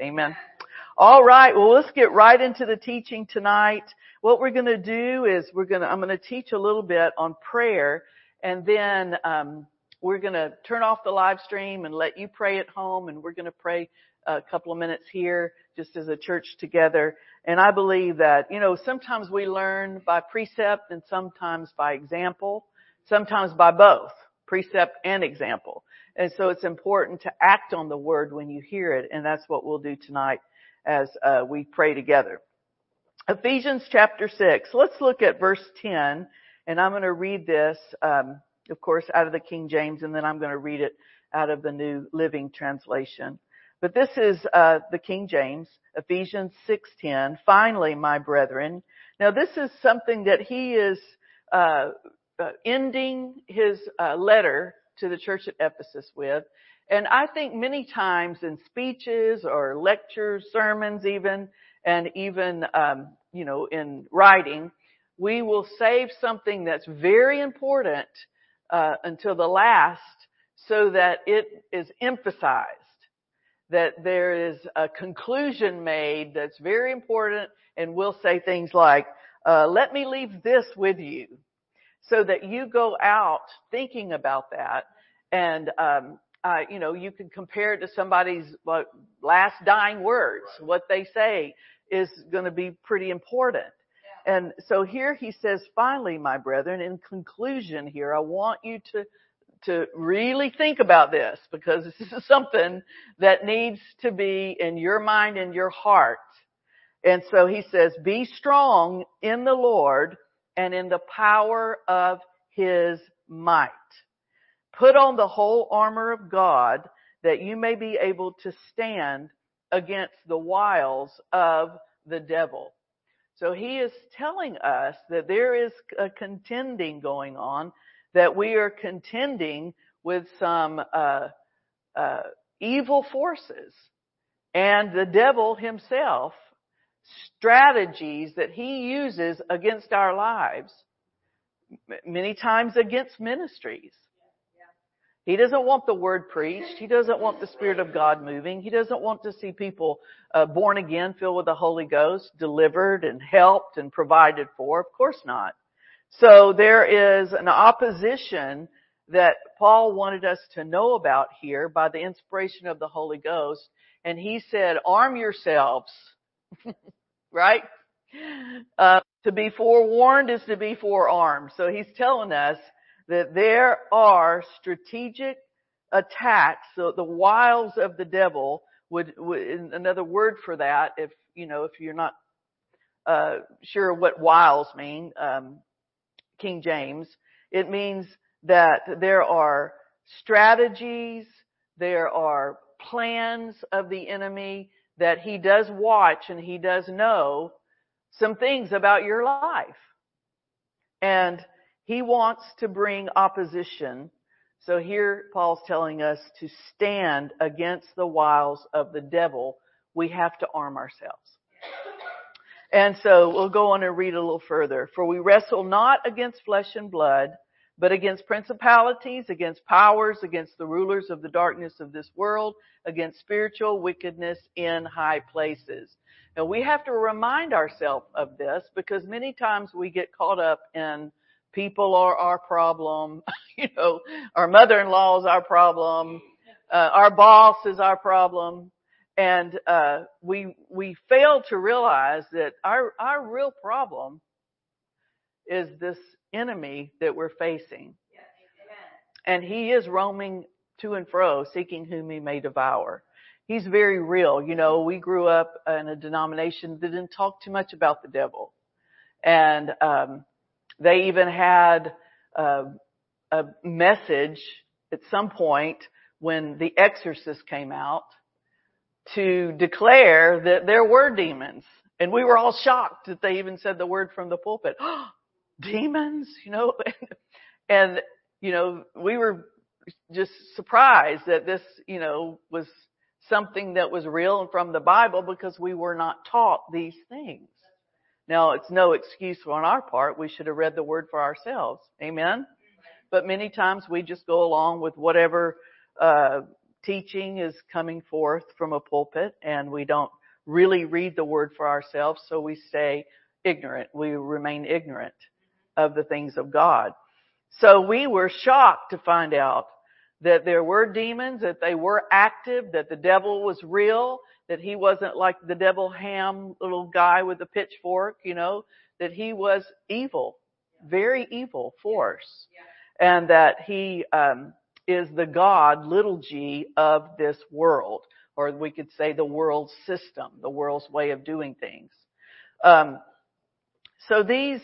Amen. All right. Well, let's get right into the teaching tonight. What we're going to do is we're going to, I'm going to teach a little bit on prayer and then, um, we're going to turn off the live stream and let you pray at home and we're going to pray a couple of minutes here just as a church together. And I believe that, you know, sometimes we learn by precept and sometimes by example, sometimes by both precept and example. And so it's important to act on the word when you hear it. And that's what we'll do tonight as uh, we pray together. Ephesians chapter 6. Let's look at verse 10. And I'm going to read this, um, of course, out of the King James, and then I'm going to read it out of the New Living Translation. But this is uh, the King James, Ephesians 6:10. Finally, my brethren. Now, this is something that he is uh, ending his uh, letter to the church at Ephesus with. And I think many times in speeches or lectures, sermons even, and even, um, you know, in writing, we will save something that's very important uh, until the last so that it is emphasized that there is a conclusion made that's very important and we'll say things like, uh, let me leave this with you so that you go out thinking about that and um, uh, you know you can compare it to somebody's last dying words. What they say is going to be pretty important. Yeah. and so here he says finally my brethren in conclusion here i want you to to really think about this because this is something that needs to be in your mind and your heart. And so he says be strong in the lord and in the power of his might. Put on the whole armor of God that you may be able to stand against the wiles of the devil. So he is telling us that there is a contending going on, that we are contending with some uh, uh, evil forces, and the devil himself strategies that he uses against our lives, many times against ministries. He doesn't want the word preached. He doesn't want the Spirit of God moving. He doesn't want to see people uh, born again, filled with the Holy Ghost, delivered and helped and provided for. Of course not. So there is an opposition that Paul wanted us to know about here by the inspiration of the Holy Ghost. And he said, arm yourselves. right? Uh, to be forewarned is to be forearmed. So he's telling us that there are strategic attacks, so the wiles of the devil would, would another word for that, if, you know, if you're not, uh, sure what wiles mean, um, King James, it means that there are strategies, there are plans of the enemy that he does watch and he does know some things about your life. And he wants to bring opposition. So here Paul's telling us to stand against the wiles of the devil. We have to arm ourselves. And so we'll go on and read a little further. For we wrestle not against flesh and blood, but against principalities, against powers, against the rulers of the darkness of this world, against spiritual wickedness in high places. Now we have to remind ourselves of this because many times we get caught up in people are our problem, you know, our mother-in-law is our problem, uh, our boss is our problem, and uh, we we fail to realize that our our real problem is this enemy that we're facing. And he is roaming to and fro, seeking whom he may devour. He's very real. You know, we grew up in a denomination that didn't talk too much about the devil. And, um, they even had uh, a message at some point when The Exorcist came out to declare that there were demons. And we were all shocked that they even said the word from the pulpit. demons, you know, and, you know, we were just surprised that this, you know, was something that was real and from the Bible because we were not taught these things. Now it's no excuse on our part. We should have read the word for ourselves. Amen. But many times we just go along with whatever, uh, teaching is coming forth from a pulpit and we don't really read the word for ourselves, so we stay ignorant. We remain ignorant of the things of God. So we were shocked to find out that there were demons, that they were active, that the devil was real, that he wasn't like the devil ham little guy with the pitchfork, you know, that he was evil, very evil force. And that he um, is the God, little g, of this world. Or we could say the world system, the world's way of doing things. Um, so these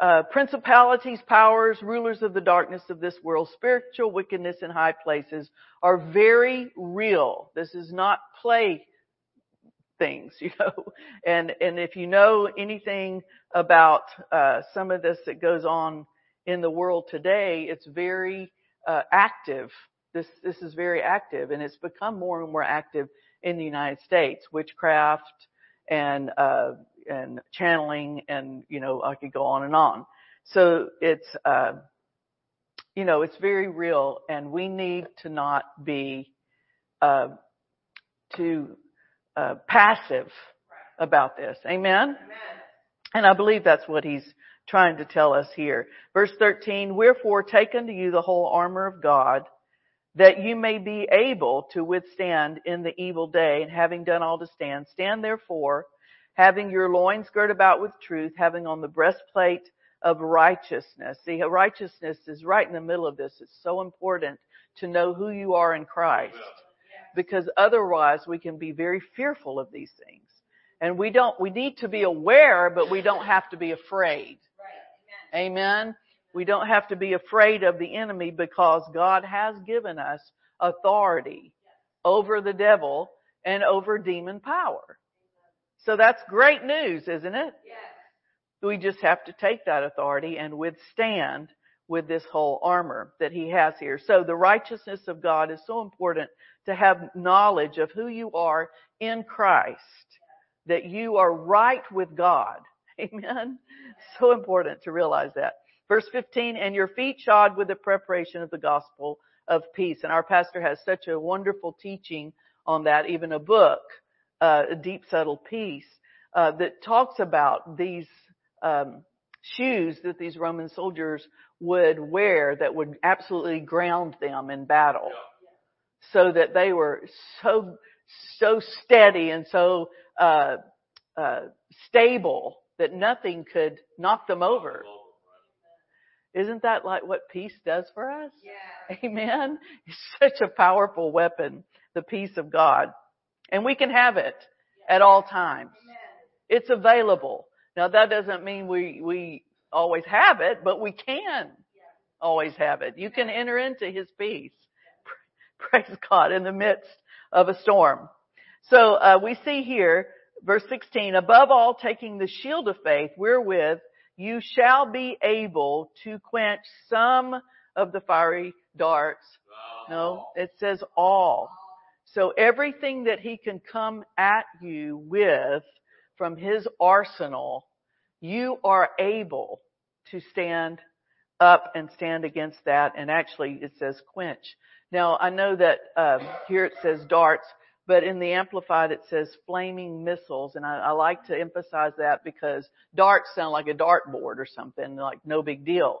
uh, principalities, powers, rulers of the darkness of this world, spiritual wickedness in high places are very real. This is not play things, you know. And and if you know anything about uh, some of this that goes on in the world today, it's very uh, active. This this is very active, and it's become more and more active in the United States. Witchcraft and uh, and channeling, and you know I could go on and on. So it's uh, you know it's very real, and we need to not be uh, too uh, passive about this. Amen? Amen. And I believe that's what he's trying to tell us here. Verse 13, wherefore take unto you the whole armor of God, that you may be able to withstand in the evil day, and having done all to stand, stand therefore, having your loins girt about with truth, having on the breastplate of righteousness. See, righteousness is right in the middle of this. It's so important to know who you are in Christ because otherwise we can be very fearful of these things. And we don't, we need to be aware, but we don't have to be afraid. Right. Amen. Amen. We don't have to be afraid of the enemy because God has given us authority over the devil and over demon power. So that's great news, isn't it? Yes. We just have to take that authority and withstand with this whole armor that he has here. So the righteousness of God is so important to have knowledge of who you are in Christ, that you are right with God. Amen. So important to realize that. Verse 15, and your feet shod with the preparation of the gospel of peace. And our pastor has such a wonderful teaching on that, even a book, uh, a deep subtle peace, uh, that talks about these, um, shoes that these Roman soldiers would wear that would absolutely ground them in battle. So that they were so, so steady and so, uh, uh, stable that nothing could knock them over. Isn't that like what peace does for us? Yeah. Amen. It's such a powerful weapon, the peace of God. And we can have it at all times. It's available. Now that doesn't mean we, we always have it, but we can always have it. You can enter into His peace. Praise God in the midst of a storm. So uh, we see here, verse 16, above all taking the shield of faith wherewith you shall be able to quench some of the fiery darts. No, it says all. So everything that he can come at you with from his arsenal, you are able to stand up and stand against that. And actually it says quench. Now I know that um, here it says darts, but in the Amplified it says flaming missiles. And I, I like to emphasize that because darts sound like a dartboard or something, like no big deal.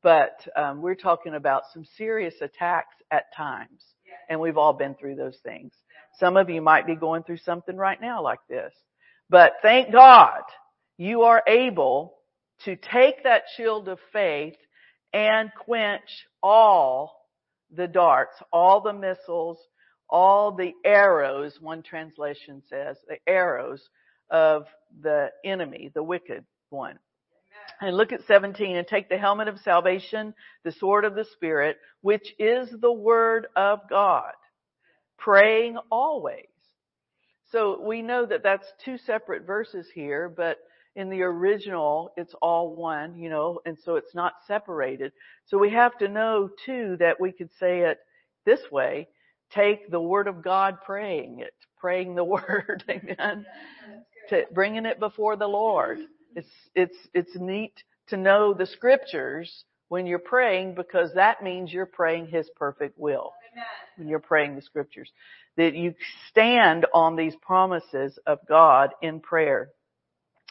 But um, we're talking about some serious attacks at times. And we've all been through those things. Some of you might be going through something right now like this. But thank God you are able to take that shield of faith and quench all the darts, all the missiles, all the arrows, one translation says, the arrows of the enemy, the wicked one. And look at 17 and take the helmet of salvation, the sword of the spirit, which is the word of God, praying always. So we know that that's two separate verses here, but in the original, it's all one, you know, and so it's not separated. So we have to know too that we could say it this way, take the word of God praying it, praying the word, amen, to bringing it before the Lord. It's, it's, it's neat to know the scriptures when you're praying because that means you're praying His perfect will. when you're praying the scriptures. That you stand on these promises of God in prayer.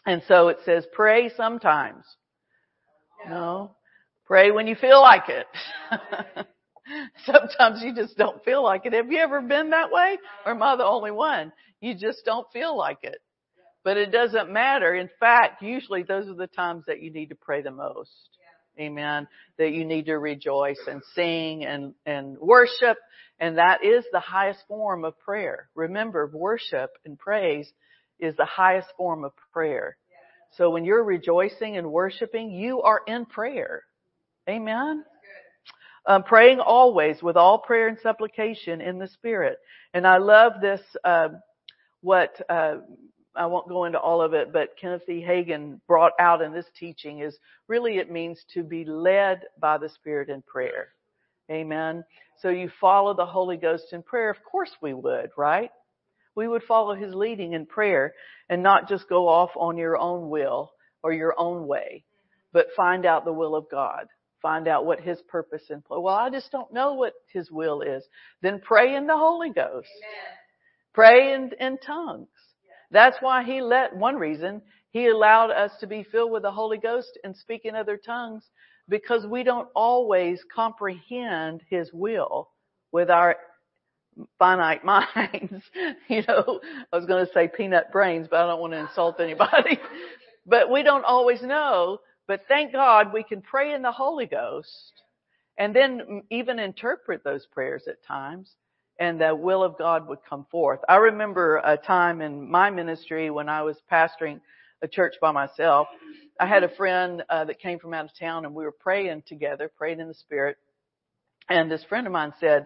And so it says pray sometimes. No. Pray when you feel like it. Sometimes you just don't feel like it. Have you ever been that way? Or am I the only one? You just don't feel like it. But it doesn't matter. In fact, usually those are the times that you need to pray the most. Amen. That you need to rejoice and sing and, and worship. And that is the highest form of prayer. Remember, worship and praise is the highest form of prayer. So when you're rejoicing and worshiping, you are in prayer. Amen. Um, praying always with all prayer and supplication in the Spirit. And I love this, uh, what, uh, I won't go into all of it, but Kenneth E. Hagin brought out in this teaching is really it means to be led by the Spirit in prayer. Amen. So you follow the Holy Ghost in prayer. Of course we would, right? We would follow His leading in prayer and not just go off on your own will or your own way, but find out the will of God. Find out what His purpose and plan. Well, I just don't know what His will is. Then pray in the Holy Ghost. Amen. Pray in, in tongues. That's why He let, one reason, He allowed us to be filled with the Holy Ghost and speak in other tongues because we don't always comprehend His will with our finite minds. you know, I was going to say peanut brains, but I don't want to insult anybody. but we don't always know. But thank God we can pray in the Holy Ghost and then even interpret those prayers at times and the will of God would come forth. I remember a time in my ministry when I was pastoring a church by myself. I had a friend uh, that came from out of town and we were praying together, praying in the spirit. And this friend of mine said,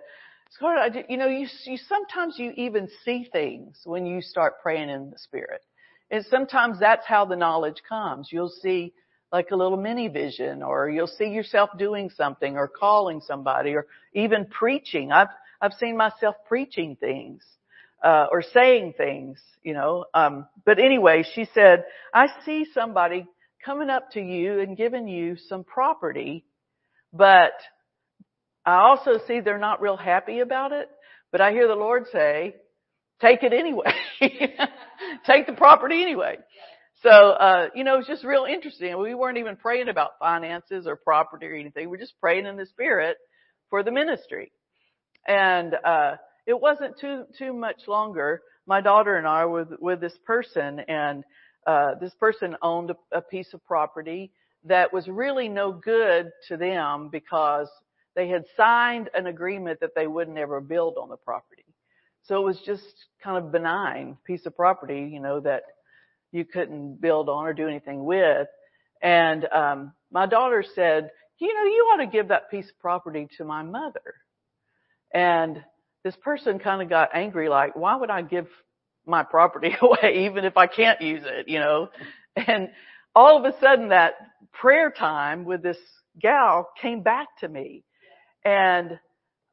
Scarlett, I, you know, you, you sometimes you even see things when you start praying in the spirit. And sometimes that's how the knowledge comes. You'll see like a little mini vision or you'll see yourself doing something or calling somebody or even preaching. I've, I've seen myself preaching things, uh, or saying things, you know, um, but anyway, she said, I see somebody coming up to you and giving you some property, but I also see they're not real happy about it, but I hear the Lord say, take it anyway. take the property anyway. So, uh, you know, it's just real interesting. We weren't even praying about finances or property or anything. We're just praying in the spirit for the ministry. And, uh, it wasn't too, too much longer. My daughter and I were with, this person and, uh, this person owned a, a piece of property that was really no good to them because they had signed an agreement that they would never build on the property. So it was just kind of benign piece of property, you know, that you couldn't build on or do anything with. And um, my daughter said, you know, you ought to give that piece of property to my mother. And this person kind of got angry, like, why would I give my property away even if I can't use it, you know? And all of a sudden that prayer time with this gal came back to me. And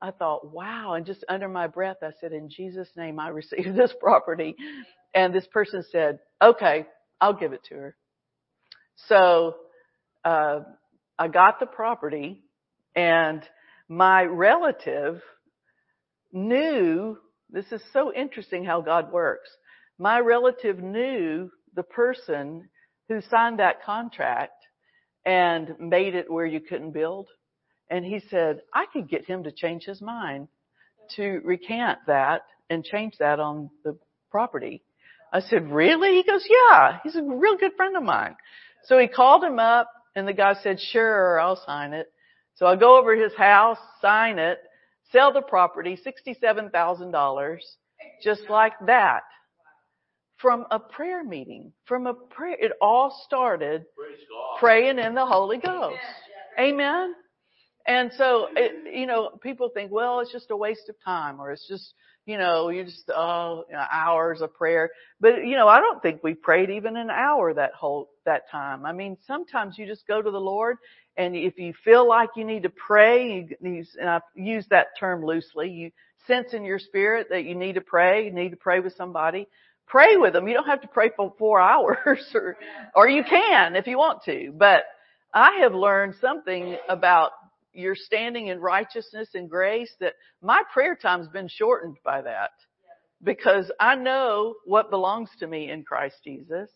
I thought, wow. And just under my breath, I said, in Jesus name, I receive this property. And this person said, okay, I'll give it to her. So, uh, I got the property and my relative knew, this is so interesting how God works. My relative knew the person who signed that contract and made it where you couldn't build. And he said, I could get him to change his mind to recant that and change that on the property. I said, really? He goes, yeah, he's a real good friend of mine. So he called him up and the guy said, sure, I'll sign it. So I go over his house, sign it, sell the property, $67,000, just like that. From a prayer meeting, from a prayer, it all started praying in the Holy Ghost. Amen. And so, it, you know, people think, well, it's just a waste of time or it's just, you know, you just, oh, you know, hours of prayer. But, you know, I don't think we prayed even an hour that whole, that time. I mean, sometimes you just go to the Lord and if you feel like you need to pray, you, and I use that term loosely, you sense in your spirit that you need to pray, you need to pray with somebody, pray with them. You don't have to pray for four hours or, or you can if you want to, but I have learned something about you're standing in righteousness and grace that my prayer time's been shortened by that because I know what belongs to me in Christ Jesus.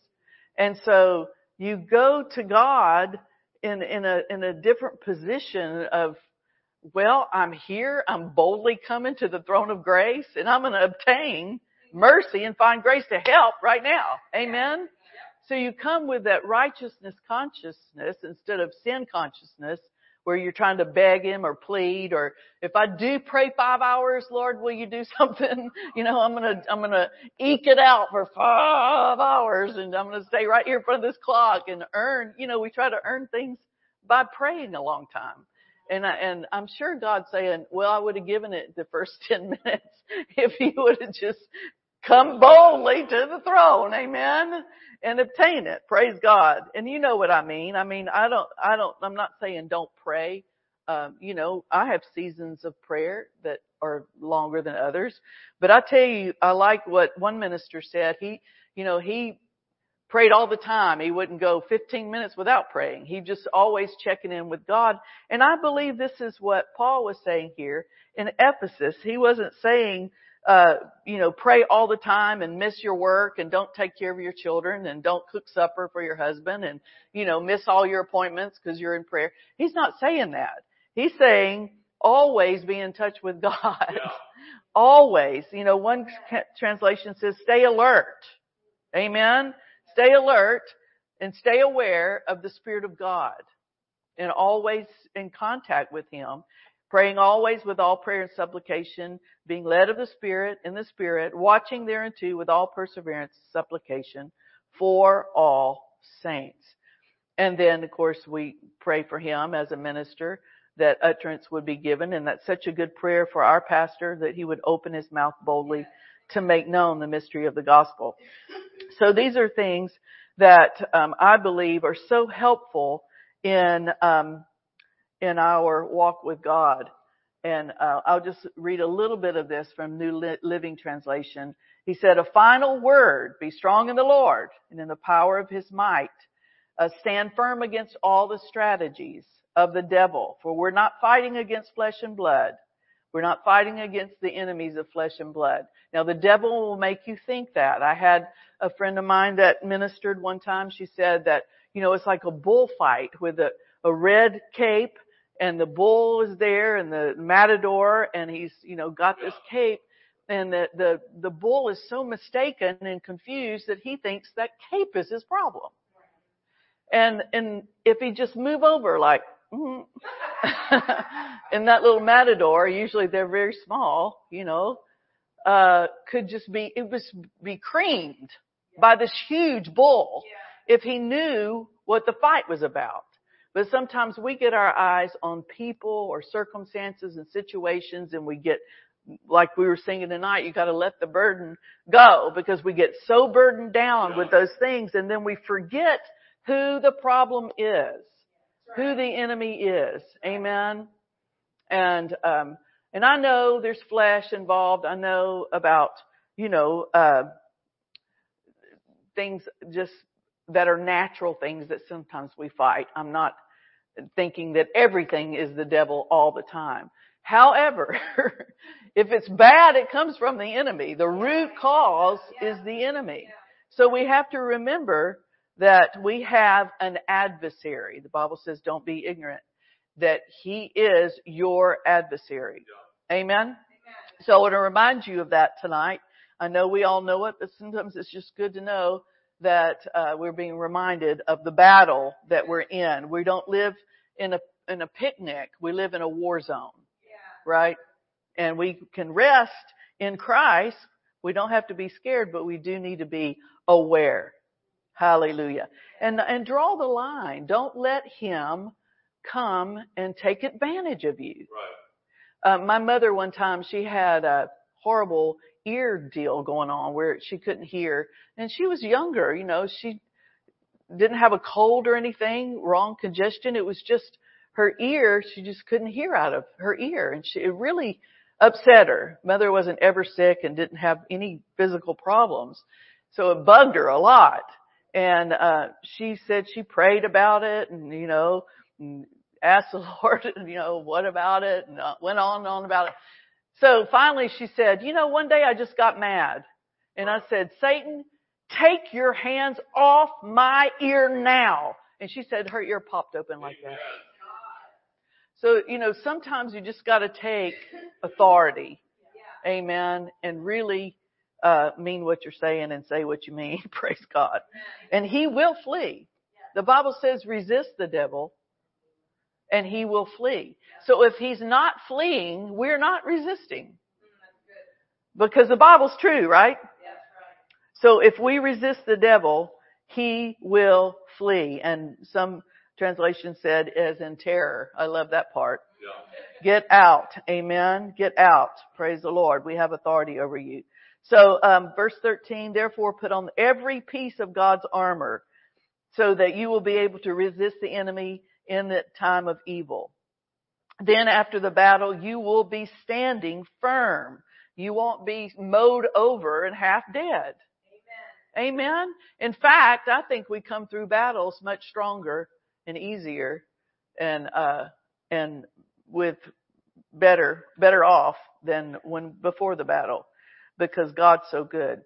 And so you go to God in, in a, in a different position of, well, I'm here. I'm boldly coming to the throne of grace and I'm going to obtain mercy and find grace to help right now. Amen. So you come with that righteousness consciousness instead of sin consciousness where you're trying to beg him or plead or if I do pray five hours, Lord, will you do something? You know, I'm gonna, I'm gonna eke it out for five hours and I'm gonna stay right here in front of this clock and earn, you know, we try to earn things by praying a long time. And I, and I'm sure God's saying, well, I would have given it the first 10 minutes if he would have just come boldly to the throne. Amen. And obtain it. Praise God. And you know what I mean. I mean, I don't, I don't, I'm not saying don't pray. Um, you know, I have seasons of prayer that are longer than others, but I tell you, I like what one minister said. He, you know, he prayed all the time. He wouldn't go 15 minutes without praying. He just always checking in with God. And I believe this is what Paul was saying here in Ephesus. He wasn't saying, uh, you know, pray all the time and miss your work and don't take care of your children and don't cook supper for your husband and, you know, miss all your appointments because you're in prayer. He's not saying that. He's saying always be in touch with God. Yeah. always. You know, one translation says stay alert. Amen. Stay alert and stay aware of the Spirit of God and always in contact with Him praying always with all prayer and supplication, being led of the Spirit in the Spirit, watching thereunto with all perseverance, supplication for all saints. And then, of course, we pray for him as a minister that utterance would be given. And that's such a good prayer for our pastor that he would open his mouth boldly to make known the mystery of the gospel. So these are things that um, I believe are so helpful in um, in our walk with God. And uh, I'll just read a little bit of this from New Living Translation. He said, a final word, be strong in the Lord and in the power of his might. Uh, stand firm against all the strategies of the devil, for we're not fighting against flesh and blood. We're not fighting against the enemies of flesh and blood. Now the devil will make you think that. I had a friend of mine that ministered one time. She said that, you know, it's like a bullfight with a, a red cape and the bull is there and the matador and he's, you know, got this cape and the, the, the bull is so mistaken and confused that he thinks that cape is his problem. And, and if he just move over like, mm, and that little matador, usually they're very small, you know, uh, could just be, it was be creamed by this huge bull if he knew what the fight was about. But sometimes we get our eyes on people or circumstances and situations and we get, like we were singing tonight, you gotta let the burden go because we get so burdened down with those things and then we forget who the problem is, who the enemy is. Amen. And, um, and I know there's flesh involved. I know about, you know, uh, things just that are natural things that sometimes we fight. I'm not thinking that everything is the devil all the time. However, if it's bad, it comes from the enemy. The root cause is the enemy. So we have to remember that we have an adversary. The Bible says don't be ignorant that he is your adversary. Amen. So I want to remind you of that tonight. I know we all know it, but sometimes it's just good to know that uh, we're being reminded of the battle that we're in. We don't live in a in a picnic. We live in a war zone, yeah. right? And we can rest in Christ. We don't have to be scared, but we do need to be aware. Hallelujah. And and draw the line. Don't let him come and take advantage of you. Right. Uh, my mother one time she had a horrible ear deal going on where she couldn't hear. And she was younger, you know, she didn't have a cold or anything, wrong congestion. It was just her ear, she just couldn't hear out of her ear. And she, it really upset her. Mother wasn't ever sick and didn't have any physical problems. So it bugged her a lot. And, uh, she said she prayed about it and, you know, asked the Lord, you know, what about it? And uh, went on and on about it. So finally she said, you know, one day I just got mad. And I said, Satan, take your hands off my ear now. And she said her ear popped open like that. So, you know, sometimes you just gotta take authority. Amen. And really, uh, mean what you're saying and say what you mean. Praise God. And he will flee. The Bible says resist the devil and he will flee. So if he's not fleeing, we're not resisting. Because the Bible's true, right? So if we resist the devil, he will flee. And some translation said as in terror. I love that part. Yeah. Get out. Amen. Get out. Praise the Lord. We have authority over you. So, um, verse 13, therefore put on every piece of God's armor so that you will be able to resist the enemy in the time of evil. Then after the battle, you will be standing firm. You won't be mowed over and half dead. Amen. Amen. In fact, I think we come through battles much stronger and easier and, uh, and with better, better off than when before the battle because God's so good.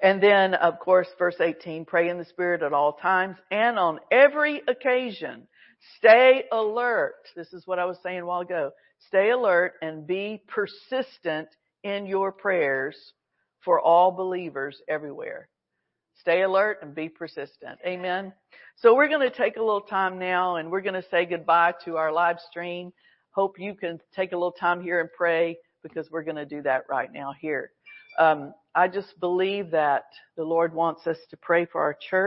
And then, of course, verse 18, pray in the Spirit at all times and on every occasion. Stay alert. This is what I was saying a while ago. Stay alert and be persistent in your prayers for all believers everywhere. Stay alert and be persistent. Amen. So we're going to take a little time now and we're going to say goodbye to our live stream. Hope you can take a little time here and pray because we're going to do that right now here. Um, I just believe that the Lord wants us to pray for our church.